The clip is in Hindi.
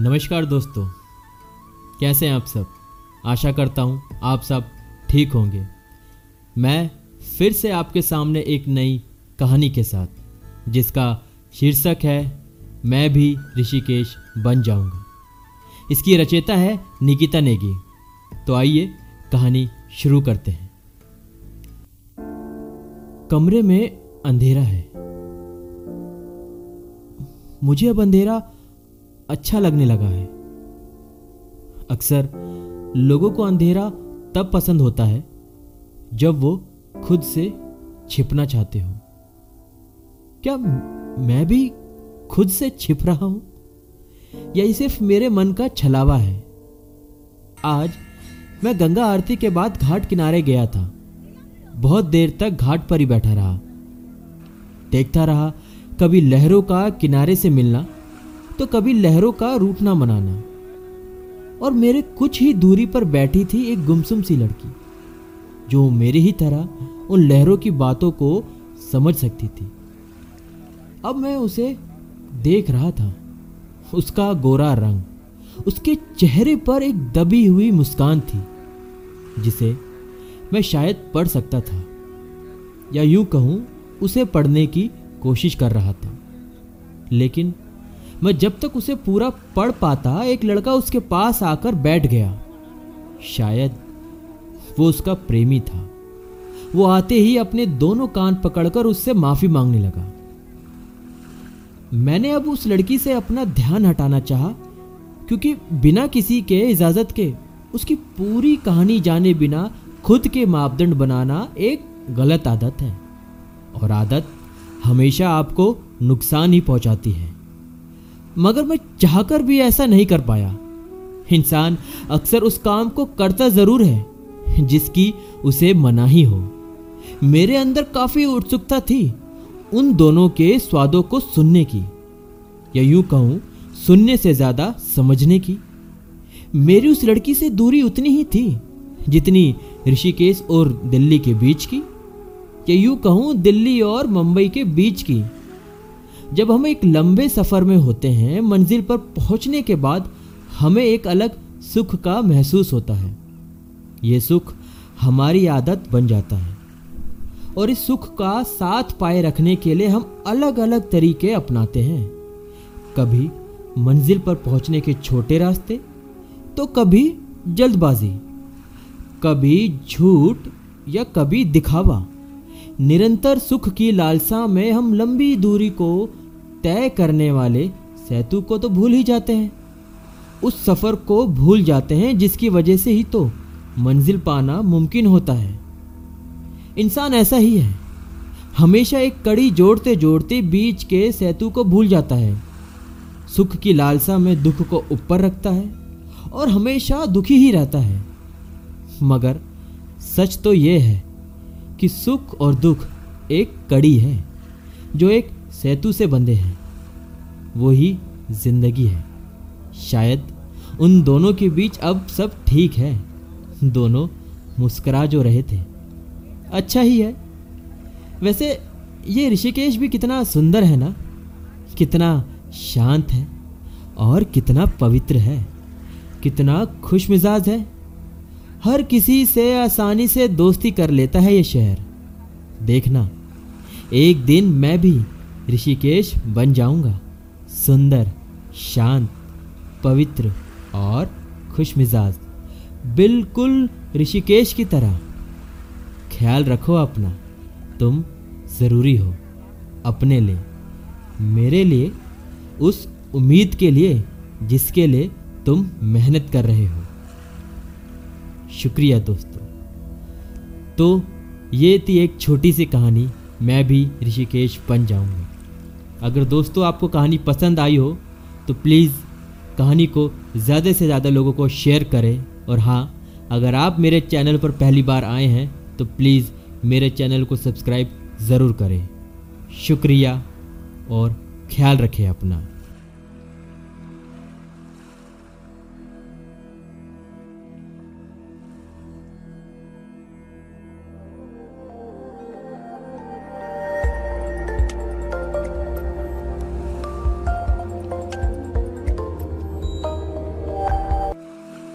नमस्कार दोस्तों, कैसे हैं आप सब? आशा करता हूँ आप सब ठीक होंगे। मैं फिर से आपके सामने एक नई कहानी के साथ, जिसका शीर्षक है, मैं भी ऋषिकेश बन जाऊँगा। इसकी रचयिता है निकिता नेगी। तो आइए कहानी शुरू करते हैं। कमरे में अंधेरा है। मुझे अब अंधेरा अच्छा लगने लगा है। अक्सर लोगों को अंधेरा तब पसंद होता है, जब वो खुद से छिपना चाहते हो। क्या मैं भी खुद से छिप रहा हूँ? या ये सिर्फ़ मेरे मन का छलावा है? आज मैं गंगा आरती के बाद घाट किनारे गया था। बहुत देर तक घाट पर ही बैठा रहा। देखता रहा, कभी लहरों का किनारे से मिलना। तो कभी लहरों का रूठना मनाना। और मेरे कुछ ही दूरी पर बैठी थी एक गुमसुम सी लड़की, जो मेरी ही तरह उन लहरों की बातों को समझ सकती थी। अब मैं उसे देख रहा था, उसका गोरा रंग, उसके चेहरे पर एक दबी हुई मुस्कान थी, जिसे मैं शायद पढ़ सकता था, या यूँ कहूँ, उसे पढ़ने की कोशिश कर रहा था। लेकिन मैं जब तक उसे पूरा पढ़ पाता, एक लड़का उसके पास आकर बैठ गया। शायद वो उसका प्रेमी था। वो आते ही अपने दोनों कान पकड़कर उससे माफ़ी मांगने लगा। मैंने अब उस लड़की से अपना ध्यान हटाना चाहा, क्योंकि बिना किसी के इजाज़त के, उसकी पूरी कहानी जाने बिना खुद के मापदंड बनाना एक गलत आदत है। और आदत हमेशा आपको नुकसान ही पहुंचाती है। मगर मैं चाहकर भी ऐसा नहीं कर पाया। इंसान अक्सर उस काम को करता ज़रूर है, जिसकी उसे मना ही हो। मेरे अंदर काफ़ी उत्सुकता थी उन दोनों के स्वादों को सुनने की, या यूँ कहूँ, सुनने से ज़्यादा समझने की। मेरी उस लड़की से दूरी उतनी ही थी, जितनी ऋषिकेश और दिल्ली के बीच की, या यूँ कहूँ, दिल्ली और मुंबई के बीच की। जब हम एक लंबे सफ़र में होते हैं, मंजिल पर पहुँचने के बाद हमें एक अलग सुख का महसूस होता है। ये सुख हमारी आदत बन जाता है और इस सुख का साथ पाए रखने के लिए हम अलग अलग तरीके अपनाते हैं। कभी मंजिल पर पहुँचने के छोटे रास्ते तो कभी जल्दबाजी, कभी झूठ या कभी दिखावा। निरंतर सुख की लालसा में हम लंबी दूरी को तय करने वाले सेतु को तो भूल ही जाते हैं। उस सफ़र को भूल जाते हैं, जिसकी वजह से ही तो मंजिल पाना मुमकिन होता है। इंसान ऐसा ही है। हमेशा एक कड़ी जोड़ते जोड़ते बीच के सेतु को भूल जाता है। सुख की लालसा में दुख को ऊपर रखता है और हमेशा दुखी ही रहता है। मगर सच तो ये है कि सुख और दुख एक कड़ी है, जो एक सेतु से बंधे हैं। वही ज़िंदगी है। शायद उन दोनों के बीच अब सब ठीक है। दोनों मुस्करा जो रहे थे। अच्छा ही है। वैसे ये ऋषिकेश भी कितना सुंदर है ना? कितना शांत है और कितना पवित्र है। कितना खुश मिजाज है। हर किसी से आसानी से दोस्ती कर लेता है ये शहर। देखना, एक दिन मैं भी ऋषिकेश बन जाऊँगा। सुंदर, शांत, पवित्र और खुश मिजाज बिल्कुल ऋषिकेश की तरह। ख्याल रखो अपना, तुम ज़रूरी हो, अपने लिए, मेरे लिए, उस उम्मीद के लिए जिसके लिए तुम मेहनत कर रहे हो। शुक्रिया दोस्तों। तो ये थी एक छोटी सी कहानी, मैं भी ऋषिकेश बन जाऊँगा। अगर दोस्तों आपको कहानी पसंद आई हो तो प्लीज़ कहानी को ज़्यादा से ज़्यादा लोगों को शेयर करें। और हाँ अगर आप मेरे चैनल पर पहली बार आए हैं तो प्लीज़ मेरे चैनल को सब्सक्राइब ज़रूर करें। शुक्रिया और ख्याल रखें अपना।